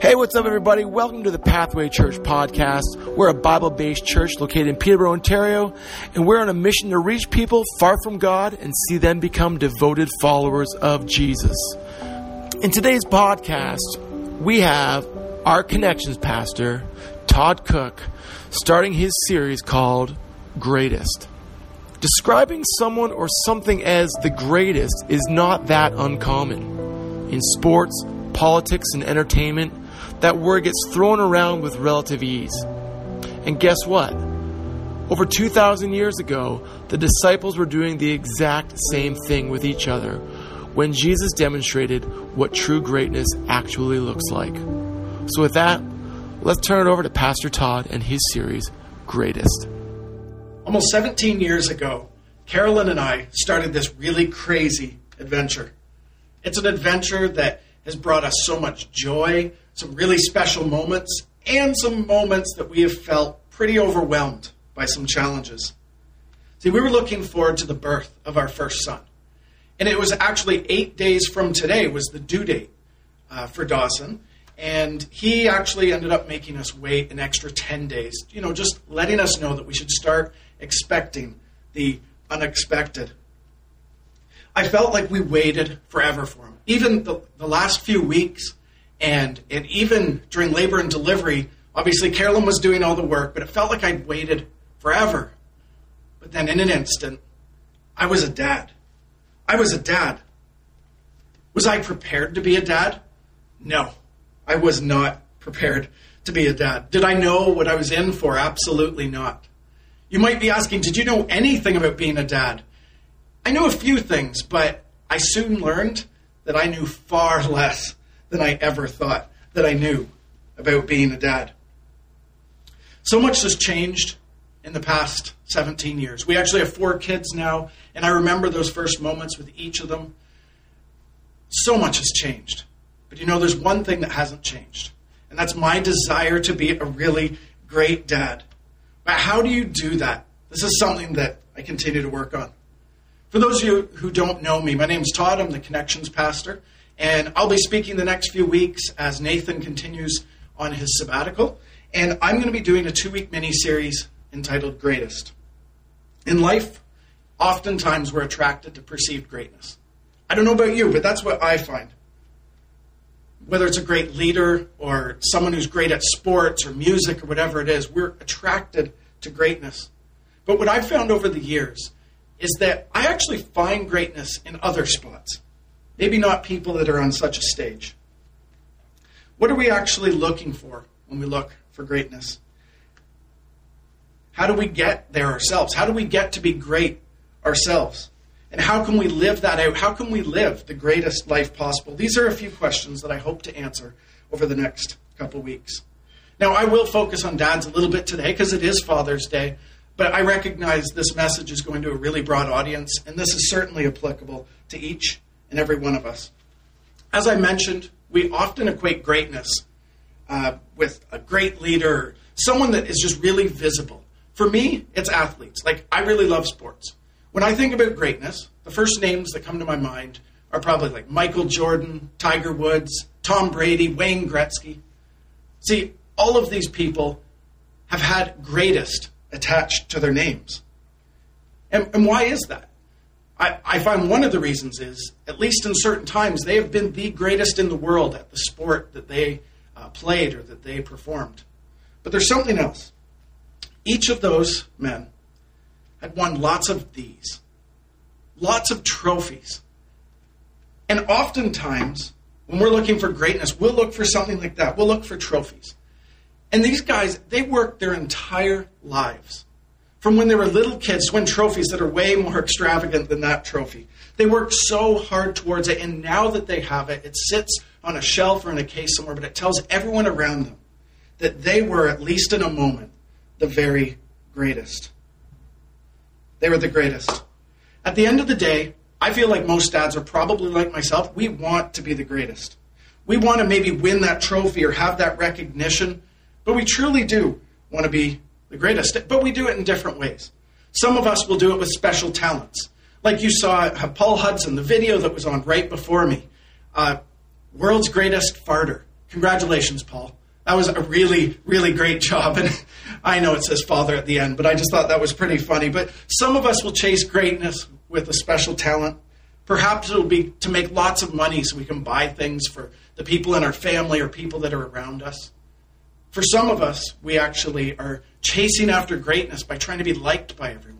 Hey, what's up, everybody? Welcome to the Pathway Church podcast. We're a Bible based church located in Peterborough, Ontario, and we're on a mission to reach people far from God and see them become devoted followers of Jesus. In today's podcast, we have our Connections pastor, Todd Cook, starting his series called Greatest. Describing someone or something as the greatest is not that uncommon. In sports, politics, and entertainment, that word gets thrown around with relative ease. And guess what? Over 2,000 years ago, the disciples were doing the exact same thing with each other when Jesus demonstrated what true greatness actually looks like. So, with that, let's turn it over to Pastor Todd and his series, Greatest. Almost 17 years ago, Carolyn and I started this really crazy adventure. It's an adventure that has brought us so much joy, some really special moments, and some moments that we have felt pretty overwhelmed by some challenges. See, we were looking forward to the birth of our first son. And it was actually eight days from today was the due date uh, for Dawson. And he actually ended up making us wait an extra 10 days, you know, just letting us know that we should start expecting the unexpected. I felt like we waited forever for him. Even the, the last few weeks, and, and even during labor and delivery, obviously Carolyn was doing all the work, but it felt like I'd waited forever. But then in an instant, I was a dad. I was a dad. Was I prepared to be a dad? No, I was not prepared to be a dad. Did I know what I was in for? Absolutely not. You might be asking, did you know anything about being a dad? I knew a few things, but I soon learned that I knew far less than I ever thought that I knew about being a dad. So much has changed in the past 17 years. We actually have four kids now, and I remember those first moments with each of them. So much has changed. But you know, there's one thing that hasn't changed, and that's my desire to be a really great dad. But how do you do that? This is something that I continue to work on. For those of you who don't know me, my name is Todd. I'm the Connections Pastor. And I'll be speaking the next few weeks as Nathan continues on his sabbatical. And I'm going to be doing a two week mini series entitled Greatest. In life, oftentimes we're attracted to perceived greatness. I don't know about you, but that's what I find. Whether it's a great leader or someone who's great at sports or music or whatever it is, we're attracted to greatness. But what I've found over the years is that I actually find greatness in other spots. Maybe not people that are on such a stage. What are we actually looking for when we look for greatness? How do we get there ourselves? How do we get to be great ourselves? And how can we live that out? How can we live the greatest life possible? These are a few questions that I hope to answer over the next couple weeks. Now, I will focus on dads a little bit today because it is Father's Day, but I recognize this message is going to a really broad audience, and this is certainly applicable to each in every one of us. As I mentioned, we often equate greatness uh, with a great leader, someone that is just really visible. For me, it's athletes. Like, I really love sports. When I think about greatness, the first names that come to my mind are probably like Michael Jordan, Tiger Woods, Tom Brady, Wayne Gretzky. See, all of these people have had greatest attached to their names. And, and why is that? I, I find one of the reasons is, at least in certain times, they have been the greatest in the world at the sport that they uh, played or that they performed. But there's something else. Each of those men had won lots of these, lots of trophies. And oftentimes, when we're looking for greatness, we'll look for something like that. We'll look for trophies. And these guys, they worked their entire lives from when they were little kids to win trophies that are way more extravagant than that trophy. They worked so hard towards it, and now that they have it, it sits on a shelf or in a case somewhere, but it tells everyone around them that they were, at least in a moment, the very greatest. They were the greatest. At the end of the day, I feel like most dads are probably like myself. We want to be the greatest. We want to maybe win that trophy or have that recognition, but we truly do want to be the greatest, but we do it in different ways. Some of us will do it with special talents. Like you saw Paul Hudson, the video that was on right before me. Uh, world's greatest farter. congratulations, Paul. That was a really, really great job. And I know it says father at the end, but I just thought that was pretty funny. But some of us will chase greatness with a special talent. Perhaps it'll be to make lots of money so we can buy things for the people in our family or people that are around us. For some of us, we actually are chasing after greatness by trying to be liked by everyone.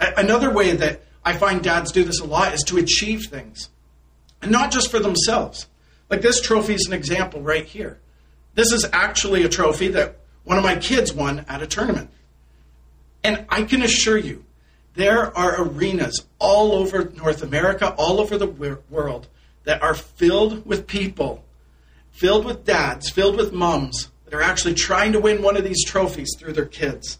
Another way that I find dads do this a lot is to achieve things, and not just for themselves. Like this trophy is an example right here. This is actually a trophy that one of my kids won at a tournament. And I can assure you, there are arenas all over North America, all over the world, that are filled with people, filled with dads, filled with moms that are actually trying to win one of these trophies through their kids.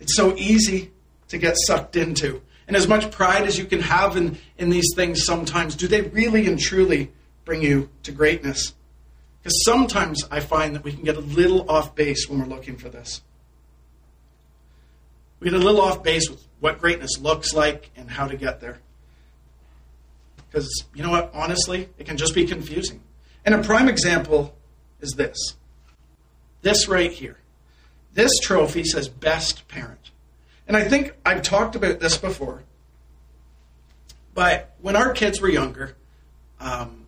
It's so easy to get sucked into. And as much pride as you can have in, in these things sometimes, do they really and truly bring you to greatness? Because sometimes I find that we can get a little off base when we're looking for this. We get a little off base with what greatness looks like and how to get there. Because, you know what, honestly, it can just be confusing. And a prime example is this this right here. This trophy says best parent. And I think I've talked about this before. But when our kids were younger, um,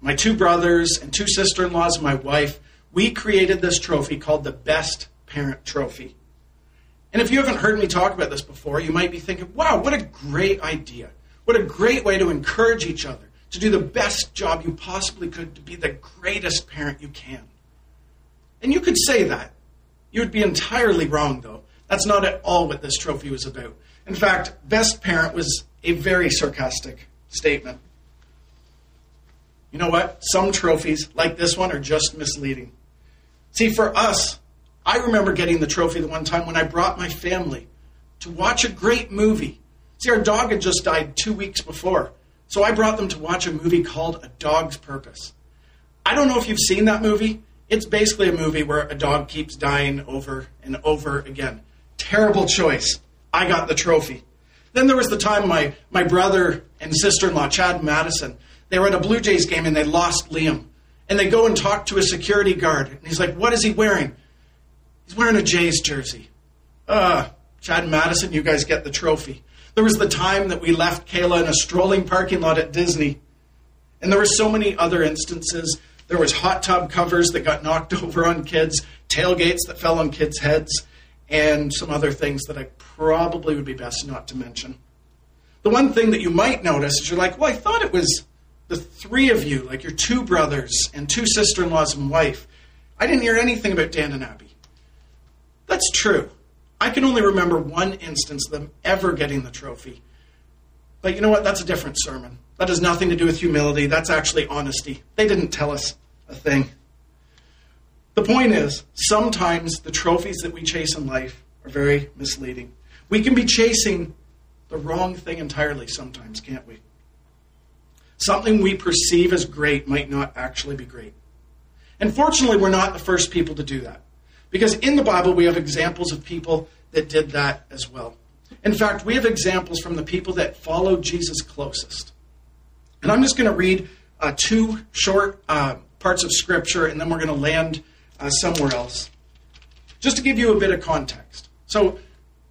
my two brothers and two sister in laws and my wife, we created this trophy called the Best Parent Trophy. And if you haven't heard me talk about this before, you might be thinking, wow, what a great idea. What a great way to encourage each other to do the best job you possibly could to be the greatest parent you can. And you could say that. You would be entirely wrong, though. That's not at all what this trophy was about. In fact, best parent was a very sarcastic statement. You know what? Some trophies, like this one, are just misleading. See, for us, I remember getting the trophy the one time when I brought my family to watch a great movie. See, our dog had just died two weeks before, so I brought them to watch a movie called A Dog's Purpose. I don't know if you've seen that movie. It's basically a movie where a dog keeps dying over and over again. Terrible choice. I got the trophy. Then there was the time my, my brother and sister in law, Chad and Madison, they were at a Blue Jays game and they lost Liam. And they go and talk to a security guard. And he's like, What is he wearing? He's wearing a Jays jersey. Uh, Chad and Madison, you guys get the trophy. There was the time that we left Kayla in a strolling parking lot at Disney. And there were so many other instances. There was hot tub covers that got knocked over on kids, tailgates that fell on kids' heads and some other things that I probably would be best not to mention. The one thing that you might notice is you're like, well, I thought it was the three of you, like your two brothers and two sister in laws and wife. I didn't hear anything about Dan and Abby. That's true. I can only remember one instance of them ever getting the trophy. But you know what? That's a different sermon. That has nothing to do with humility. That's actually honesty. They didn't tell us a thing. The point is, sometimes the trophies that we chase in life are very misleading. We can be chasing the wrong thing entirely sometimes, can't we? Something we perceive as great might not actually be great. And fortunately, we're not the first people to do that. Because in the Bible, we have examples of people that did that as well. In fact, we have examples from the people that followed Jesus closest. And I'm just going to read uh, two short uh, parts of Scripture, and then we're going to land uh, somewhere else. Just to give you a bit of context. So,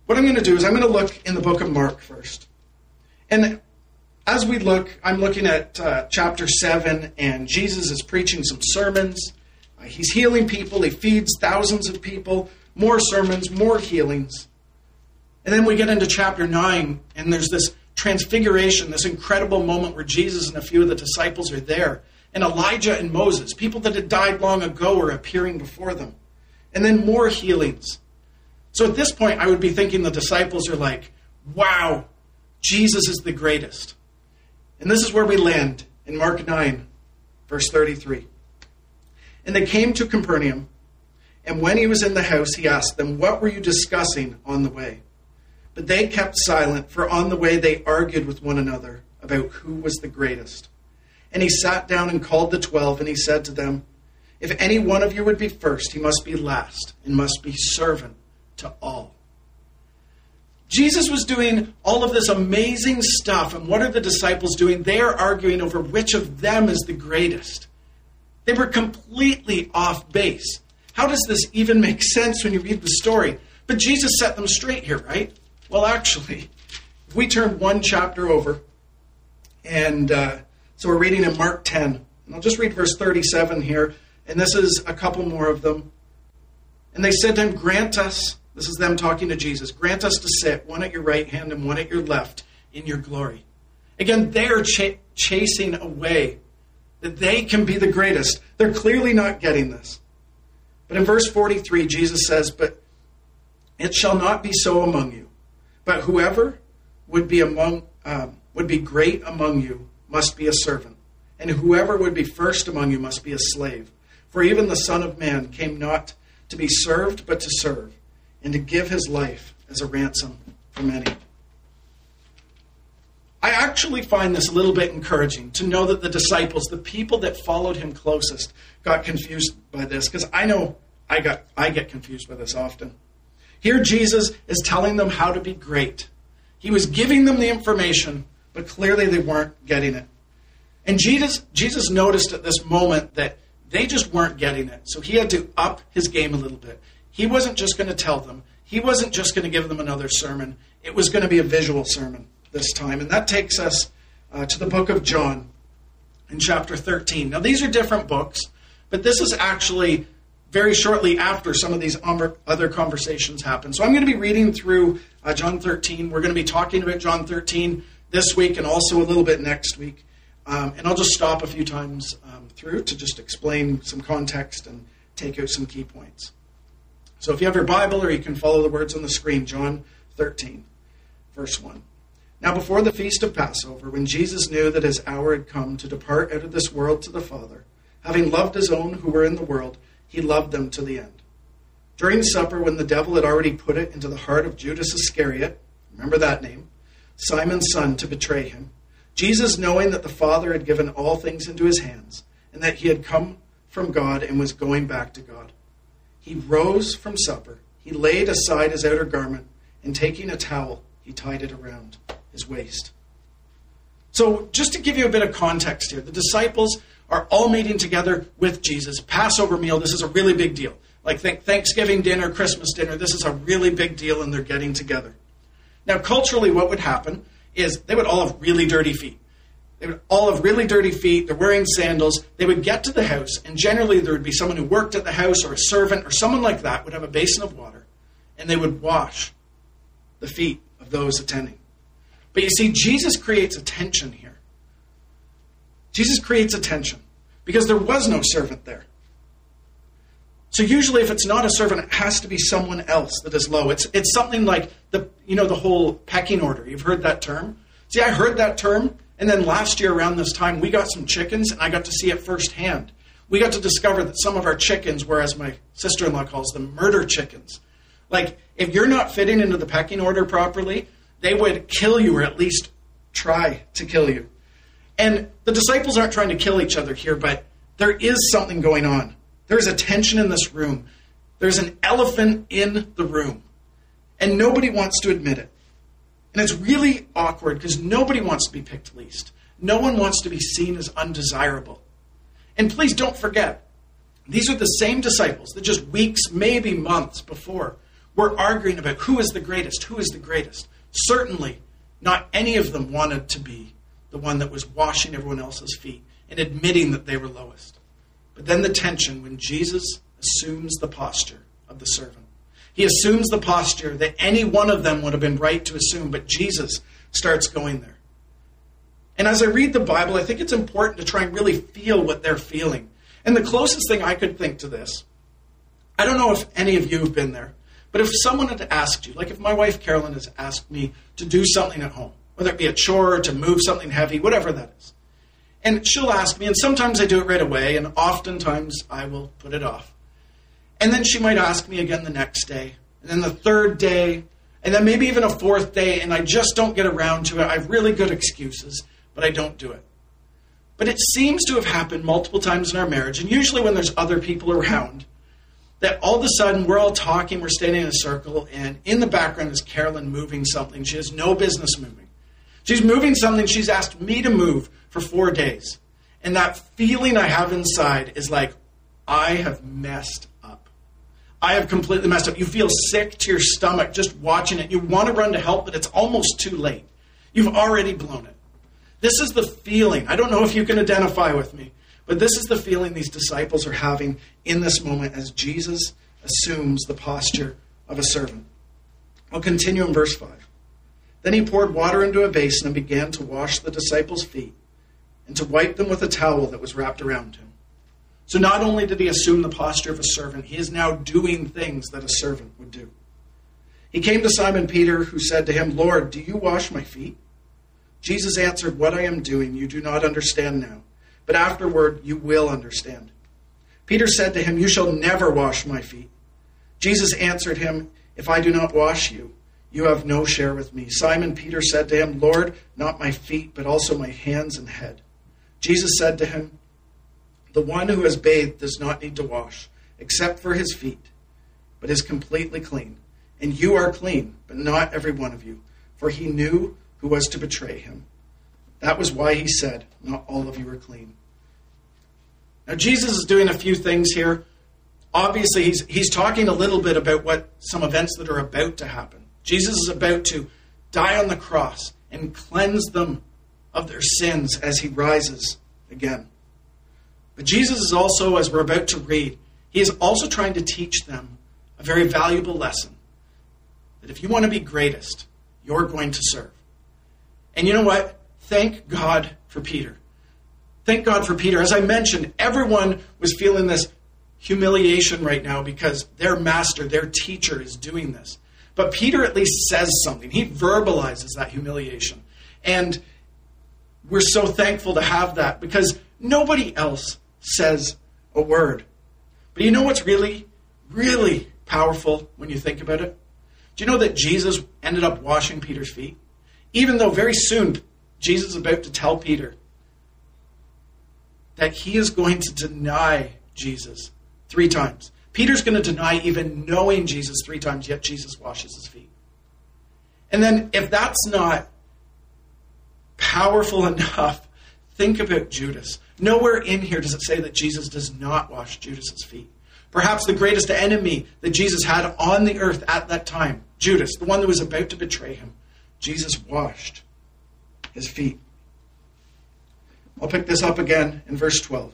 what I'm going to do is I'm going to look in the book of Mark first. And as we look, I'm looking at uh, chapter 7, and Jesus is preaching some sermons. Uh, he's healing people, he feeds thousands of people, more sermons, more healings. And then we get into chapter 9, and there's this transfiguration, this incredible moment where Jesus and a few of the disciples are there and Elijah and Moses, people that had died long ago, are appearing before them. And then more healings. So at this point, I would be thinking the disciples are like, wow, Jesus is the greatest. And this is where we land in Mark 9, verse 33. And they came to Capernaum, and when he was in the house, he asked them, What were you discussing on the way? But they kept silent, for on the way they argued with one another about who was the greatest. And he sat down and called the twelve, and he said to them, If any one of you would be first, he must be last, and must be servant to all. Jesus was doing all of this amazing stuff, and what are the disciples doing? They are arguing over which of them is the greatest. They were completely off base. How does this even make sense when you read the story? But Jesus set them straight here, right? Well, actually, if we turn one chapter over, and uh, so we're reading in Mark 10, and I'll just read verse 37 here, and this is a couple more of them. And they said to him, Grant us, this is them talking to Jesus, grant us to sit, one at your right hand and one at your left, in your glory. Again, they are ch- chasing away that they can be the greatest. They're clearly not getting this. But in verse 43, Jesus says, But it shall not be so among you, but whoever would be among um, would be great among you must be a servant, and whoever would be first among you must be a slave. For even the Son of Man came not to be served, but to serve, and to give his life as a ransom for many. I actually find this a little bit encouraging to know that the disciples, the people that followed him closest, got confused by this because I know I got I get confused by this often. Here Jesus is telling them how to be great. He was giving them the information, but clearly they weren't getting it. And Jesus Jesus noticed at this moment that they just weren't getting it. So he had to up his game a little bit. He wasn't just going to tell them. He wasn't just going to give them another sermon. It was going to be a visual sermon this time. And that takes us uh, to the book of John in chapter 13. Now, these are different books, but this is actually very shortly after some of these other conversations happen. So I'm going to be reading through uh, John 13. We're going to be talking about John 13 this week and also a little bit next week. Um, and I'll just stop a few times um, through to just explain some context and take out some key points. So if you have your Bible or you can follow the words on the screen, John 13, verse 1. Now, before the feast of Passover, when Jesus knew that his hour had come to depart out of this world to the Father, having loved his own who were in the world, he loved them to the end. During supper, when the devil had already put it into the heart of Judas Iscariot, remember that name, Simon's son, to betray him, Jesus, knowing that the Father had given all things into his hands, and that he had come from God and was going back to God, he rose from supper. He laid aside his outer garment, and taking a towel, he tied it around his waist. So, just to give you a bit of context here, the disciples are all meeting together with Jesus. Passover meal, this is a really big deal. Like think Thanksgiving dinner, Christmas dinner, this is a really big deal, and they're getting together. Now, culturally, what would happen is they would all have really dirty feet. They would all have really dirty feet. They're wearing sandals. They would get to the house, and generally there would be someone who worked at the house or a servant or someone like that would have a basin of water, and they would wash the feet of those attending. But you see, Jesus creates a tension here. Jesus creates a tension because there was no servant there. So usually, if it's not a servant, it has to be someone else that is low. It's it's something like the you know the whole pecking order. You've heard that term. See, I heard that term, and then last year around this time, we got some chickens, and I got to see it firsthand. We got to discover that some of our chickens were, as my sister-in-law calls them, murder chickens. Like if you're not fitting into the pecking order properly, they would kill you or at least try to kill you. And the disciples aren't trying to kill each other here, but there is something going on. There's a tension in this room. There's an elephant in the room. And nobody wants to admit it. And it's really awkward because nobody wants to be picked least. No one wants to be seen as undesirable. And please don't forget, these are the same disciples that just weeks, maybe months before, were arguing about who is the greatest, who is the greatest. Certainly, not any of them wanted to be the one that was washing everyone else's feet and admitting that they were lowest. But then the tension when Jesus assumes the posture of the servant. He assumes the posture that any one of them would have been right to assume, but Jesus starts going there. And as I read the Bible, I think it's important to try and really feel what they're feeling. And the closest thing I could think to this, I don't know if any of you have been there, but if someone had asked you, like if my wife Carolyn has asked me to do something at home, whether it be a chore or to move something heavy, whatever that is, and she'll ask me, and sometimes I do it right away, and oftentimes I will put it off. And then she might ask me again the next day, and then the third day, and then maybe even a fourth day, and I just don't get around to it. I have really good excuses, but I don't do it. But it seems to have happened multiple times in our marriage, and usually when there's other people around that all of a sudden we're all talking, we're standing in a circle, and in the background is Carolyn moving something she has no business moving. She's moving something she's asked me to move for four days. And that feeling I have inside is like, I have messed up. I have completely messed up. You feel sick to your stomach just watching it. You want to run to help, but it's almost too late. You've already blown it. This is the feeling. I don't know if you can identify with me, but this is the feeling these disciples are having in this moment as Jesus assumes the posture of a servant. I'll continue in verse 5. Then he poured water into a basin and began to wash the disciples' feet and to wipe them with a towel that was wrapped around him. So not only did he assume the posture of a servant, he is now doing things that a servant would do. He came to Simon Peter, who said to him, Lord, do you wash my feet? Jesus answered, What I am doing you do not understand now, but afterward you will understand. Peter said to him, You shall never wash my feet. Jesus answered him, If I do not wash you, you have no share with me. Simon Peter said to him, Lord, not my feet, but also my hands and head. Jesus said to him, The one who has bathed does not need to wash, except for his feet, but is completely clean. And you are clean, but not every one of you. For he knew who was to betray him. That was why he said, Not all of you are clean. Now, Jesus is doing a few things here. Obviously, he's, he's talking a little bit about what some events that are about to happen. Jesus is about to die on the cross and cleanse them of their sins as he rises again. But Jesus is also, as we're about to read, he is also trying to teach them a very valuable lesson that if you want to be greatest, you're going to serve. And you know what? Thank God for Peter. Thank God for Peter. As I mentioned, everyone was feeling this humiliation right now because their master, their teacher, is doing this. But Peter at least says something. He verbalizes that humiliation. And we're so thankful to have that because nobody else says a word. But you know what's really, really powerful when you think about it? Do you know that Jesus ended up washing Peter's feet? Even though very soon Jesus is about to tell Peter that he is going to deny Jesus three times. Peter's going to deny even knowing Jesus three times, yet Jesus washes his feet. And then, if that's not powerful enough, think about Judas. Nowhere in here does it say that Jesus does not wash Judas's feet. Perhaps the greatest enemy that Jesus had on the earth at that time, Judas, the one that was about to betray him, Jesus washed his feet. I'll pick this up again in verse 12.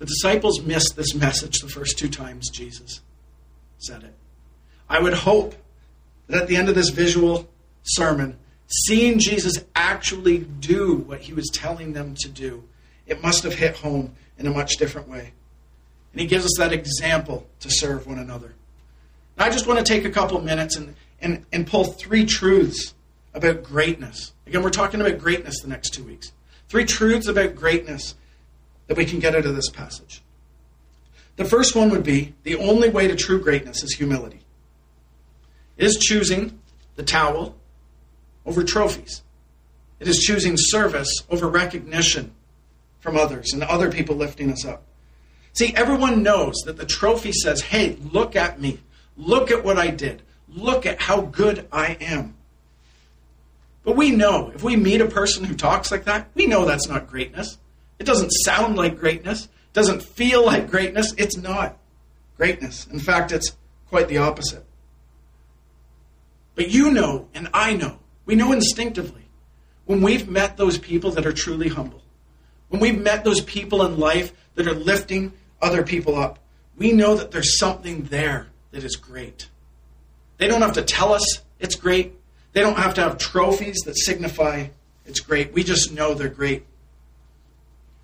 The disciples missed this message the first two times Jesus said it. I would hope that at the end of this visual sermon, seeing Jesus actually do what he was telling them to do, it must have hit home in a much different way. And he gives us that example to serve one another. Now, I just want to take a couple minutes and, and, and pull three truths about greatness. Again, we're talking about greatness the next two weeks. Three truths about greatness that we can get out of this passage. The first one would be the only way to true greatness is humility. It is choosing the towel over trophies. It is choosing service over recognition from others and other people lifting us up. See, everyone knows that the trophy says, hey, look at me. Look at what I did. Look at how good I am. But we know, if we meet a person who talks like that, we know that's not greatness. It doesn't sound like greatness, it doesn't feel like greatness. It's not greatness. In fact, it's quite the opposite. But you know, and I know, we know instinctively when we've met those people that are truly humble, when we've met those people in life that are lifting other people up, we know that there's something there that is great. They don't have to tell us it's great. They don't have to have trophies that signify it's great. We just know they're great.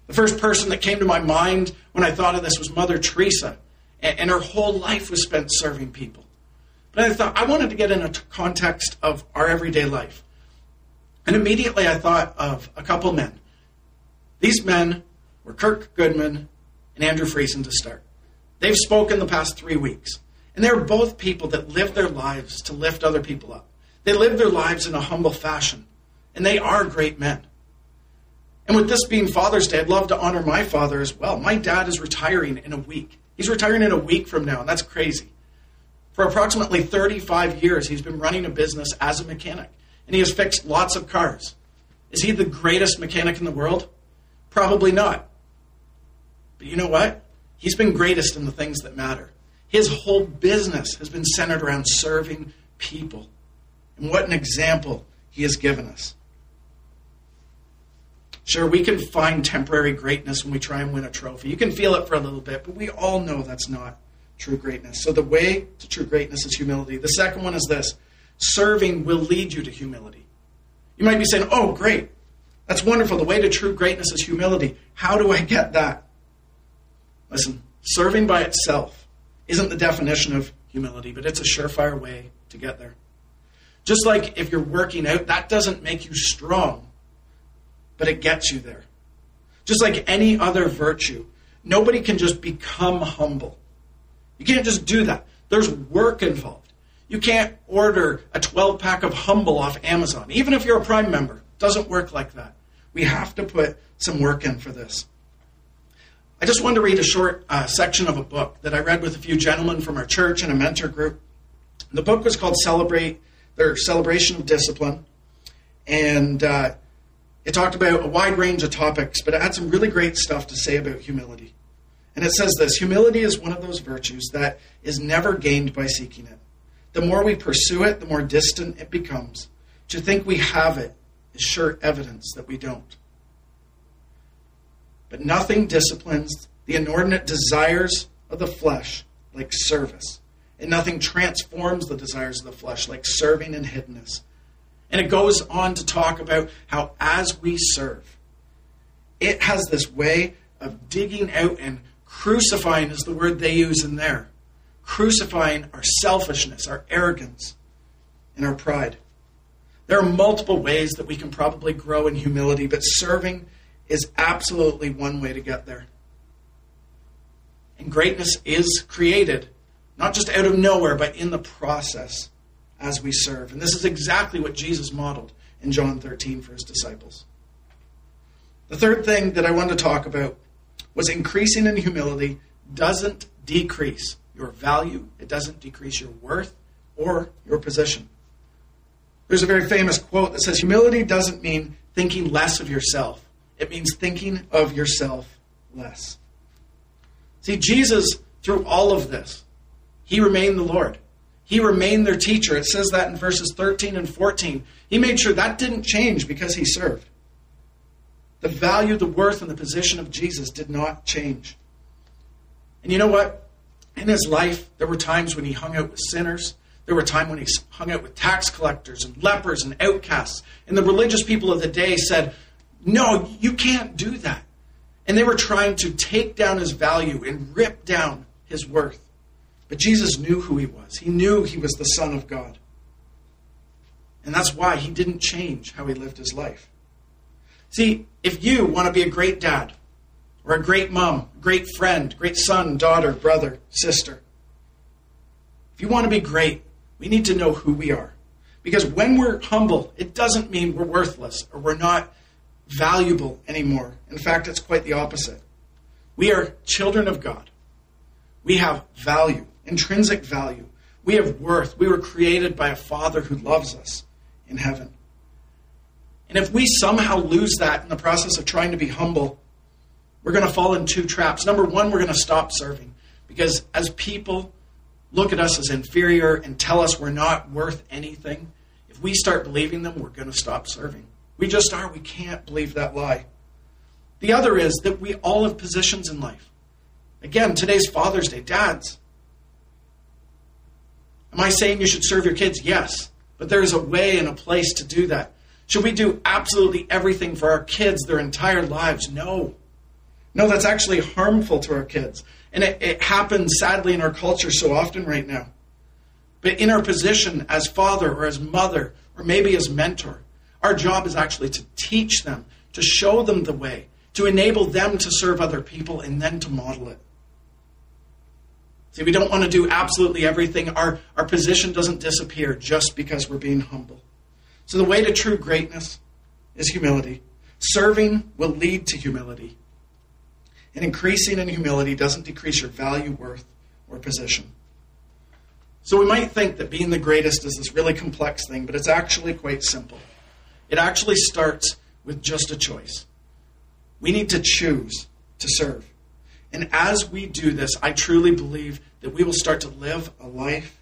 The first person that came to my mind when I thought of this was Mother Teresa, and her whole life was spent serving people. But I thought I wanted to get in a context of our everyday life. And immediately I thought of a couple men. These men were Kirk Goodman and Andrew Friesen to start. They've spoken the past three weeks. And they're both people that live their lives to lift other people up. They live their lives in a humble fashion. And they are great men. And with this being Father's Day, I'd love to honor my father as well. My dad is retiring in a week. He's retiring in a week from now, and that's crazy. For approximately 35 years, he's been running a business as a mechanic, and he has fixed lots of cars. Is he the greatest mechanic in the world? Probably not. But you know what? He's been greatest in the things that matter. His whole business has been centered around serving people. And what an example he has given us. Sure, we can find temporary greatness when we try and win a trophy. You can feel it for a little bit, but we all know that's not true greatness. So the way to true greatness is humility. The second one is this serving will lead you to humility. You might be saying, oh, great. That's wonderful. The way to true greatness is humility. How do I get that? Listen, serving by itself isn't the definition of humility, but it's a surefire way to get there. Just like if you're working out, that doesn't make you strong but it gets you there. Just like any other virtue, nobody can just become humble. You can't just do that. There's work involved. You can't order a 12 pack of humble off Amazon, even if you're a Prime member. It doesn't work like that. We have to put some work in for this. I just wanted to read a short uh, section of a book that I read with a few gentlemen from our church and a mentor group. The book was called Celebrate, their Celebration of Discipline. And uh, it talked about a wide range of topics, but it had some really great stuff to say about humility. And it says this humility is one of those virtues that is never gained by seeking it. The more we pursue it, the more distant it becomes. To think we have it is sure evidence that we don't. But nothing disciplines the inordinate desires of the flesh like service, and nothing transforms the desires of the flesh like serving and hiddenness. And it goes on to talk about how as we serve, it has this way of digging out and crucifying, is the word they use in there. Crucifying our selfishness, our arrogance, and our pride. There are multiple ways that we can probably grow in humility, but serving is absolutely one way to get there. And greatness is created, not just out of nowhere, but in the process as we serve. And this is exactly what Jesus modeled in John 13 for his disciples. The third thing that I wanted to talk about was increasing in humility doesn't decrease your value, it doesn't decrease your worth or your position. There's a very famous quote that says humility doesn't mean thinking less of yourself, it means thinking of yourself less. See, Jesus, through all of this, he remained the Lord. He remained their teacher. It says that in verses 13 and 14. He made sure that didn't change because he served. The value, the worth, and the position of Jesus did not change. And you know what? In his life, there were times when he hung out with sinners. There were times when he hung out with tax collectors and lepers and outcasts. And the religious people of the day said, No, you can't do that. And they were trying to take down his value and rip down his worth. But Jesus knew who he was. He knew he was the Son of God. And that's why he didn't change how he lived his life. See, if you want to be a great dad, or a great mom, great friend, great son, daughter, brother, sister, if you want to be great, we need to know who we are. Because when we're humble, it doesn't mean we're worthless or we're not valuable anymore. In fact, it's quite the opposite. We are children of God. We have value intrinsic value. We have worth. We were created by a Father who loves us in heaven. And if we somehow lose that in the process of trying to be humble, we're going to fall in two traps. Number one, we're going to stop serving. Because as people look at us as inferior and tell us we're not worth anything, if we start believing them, we're going to stop serving. We just are. We can't believe that lie. The other is that we all have positions in life. Again, today's Father's Day. Dads, Am I saying you should serve your kids? Yes. But there is a way and a place to do that. Should we do absolutely everything for our kids their entire lives? No. No, that's actually harmful to our kids. And it, it happens sadly in our culture so often right now. But in our position as father or as mother or maybe as mentor, Our job is actually to teach them, to show them the way, to enable them to serve other people, and then to model it. See, we don't want to do absolutely everything. Our, our position doesn't disappear just because we're being humble. So, the way to true greatness is humility. Serving will lead to humility. And increasing in humility doesn't decrease your value, worth, or position. So we might think that being the greatest is this really complex thing, but it's actually quite simple. It actually starts with just a choice. We need to choose to serve. And as we do this, I truly believe that we will start to live a life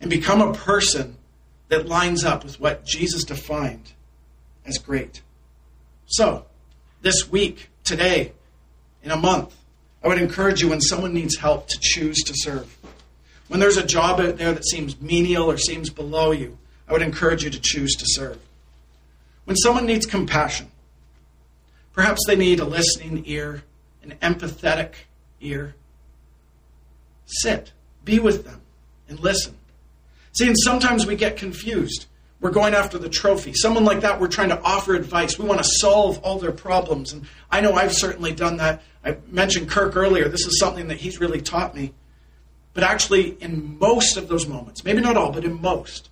and become a person that lines up with what Jesus defined as great. So, this week, today, in a month, I would encourage you when someone needs help to choose to serve. When there's a job out there that seems menial or seems below you, I would encourage you to choose to serve. When someone needs compassion, perhaps they need a listening ear, an empathetic ear, sit, be with them, and listen. See, and sometimes we get confused. We're going after the trophy. Someone like that, we're trying to offer advice. We want to solve all their problems. And I know I've certainly done that. I mentioned Kirk earlier. This is something that he's really taught me. But actually, in most of those moments, maybe not all, but in most,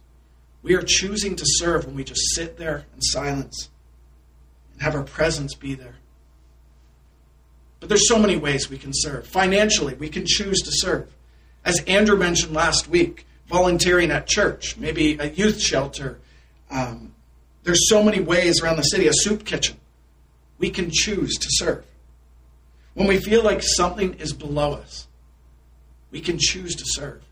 we are choosing to serve when we just sit there in silence and have our presence be there. But there's so many ways we can serve. Financially, we can choose to serve. As Andrew mentioned last week, volunteering at church, maybe a youth shelter. Um, there's so many ways around the city, a soup kitchen. We can choose to serve. When we feel like something is below us, we can choose to serve.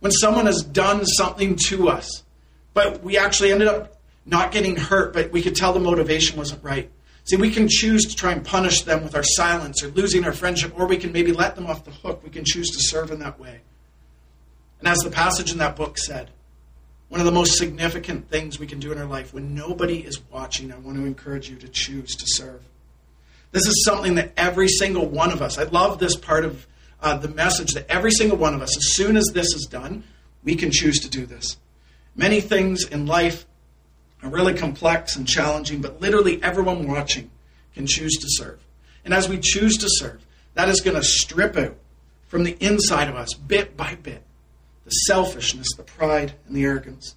When someone has done something to us, but we actually ended up not getting hurt, but we could tell the motivation wasn't right. See, we can choose to try and punish them with our silence or losing our friendship, or we can maybe let them off the hook. We can choose to serve in that way. And as the passage in that book said, one of the most significant things we can do in our life when nobody is watching, I want to encourage you to choose to serve. This is something that every single one of us, I love this part of uh, the message that every single one of us, as soon as this is done, we can choose to do this. Many things in life are really complex and challenging, but literally everyone watching can choose to serve. And as we choose to serve, that is going to strip out from the inside of us, bit by bit, the selfishness, the pride, and the arrogance.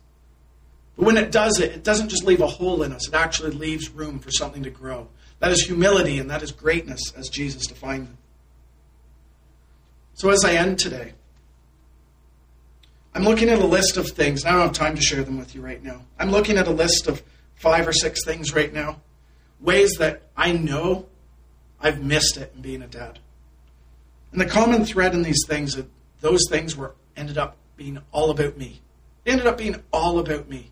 But when it does it, it doesn't just leave a hole in us, it actually leaves room for something to grow. That is humility and that is greatness as Jesus defined it. So as I end today, I'm looking at a list of things. I don't have time to share them with you right now. I'm looking at a list of five or six things right now, ways that I know I've missed it in being a dad. And the common thread in these things, those things were ended up being all about me. They ended up being all about me.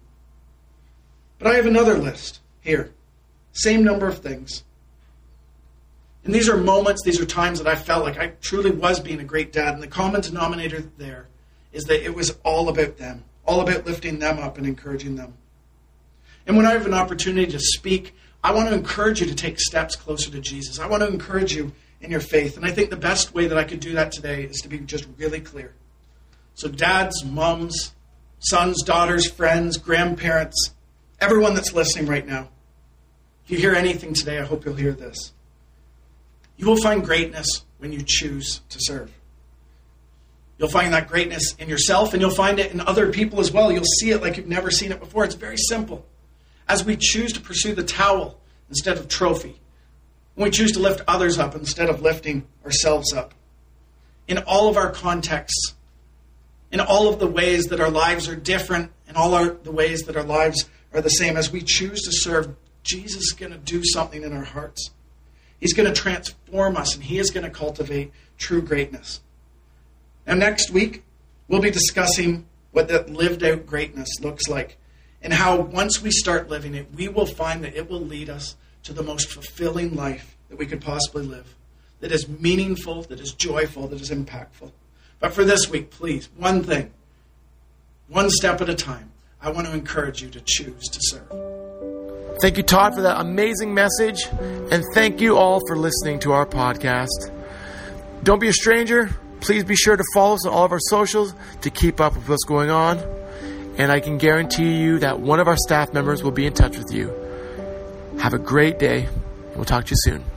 But I have another list here. Same number of things. And these are moments, these are times that I felt like I truly was being a great dad. And the common denominator there is that it was all about them, all about lifting them up and encouraging them. And when I have an opportunity to speak, I want to encourage you to take steps closer to Jesus. I want to encourage you in your faith. And I think the best way that I could do that today is to be just really clear. So, dads, moms, sons, daughters, friends, grandparents, everyone that's listening right now, if you hear anything today, I hope you'll hear this. You will find greatness when you choose to serve. You'll find that greatness in yourself and you'll find it in other people as well. You'll see it like you've never seen it before. It's very simple. As we choose to pursue the towel instead of trophy, when we choose to lift others up instead of lifting ourselves up, in all of our contexts, in all of the ways that our lives are different, in all our, the ways that our lives are the same, as we choose to serve, Jesus is going to do something in our hearts. He's going to transform us and He is going to cultivate true greatness. Now, next week, we'll be discussing what that lived out greatness looks like and how once we start living it, we will find that it will lead us to the most fulfilling life that we could possibly live, that is meaningful, that is joyful, that is impactful. But for this week, please, one thing, one step at a time, I want to encourage you to choose to serve. Thank you, Todd, for that amazing message. And thank you all for listening to our podcast. Don't be a stranger. Please be sure to follow us on all of our socials to keep up with what's going on. and I can guarantee you that one of our staff members will be in touch with you. Have a great day, and we'll talk to you soon.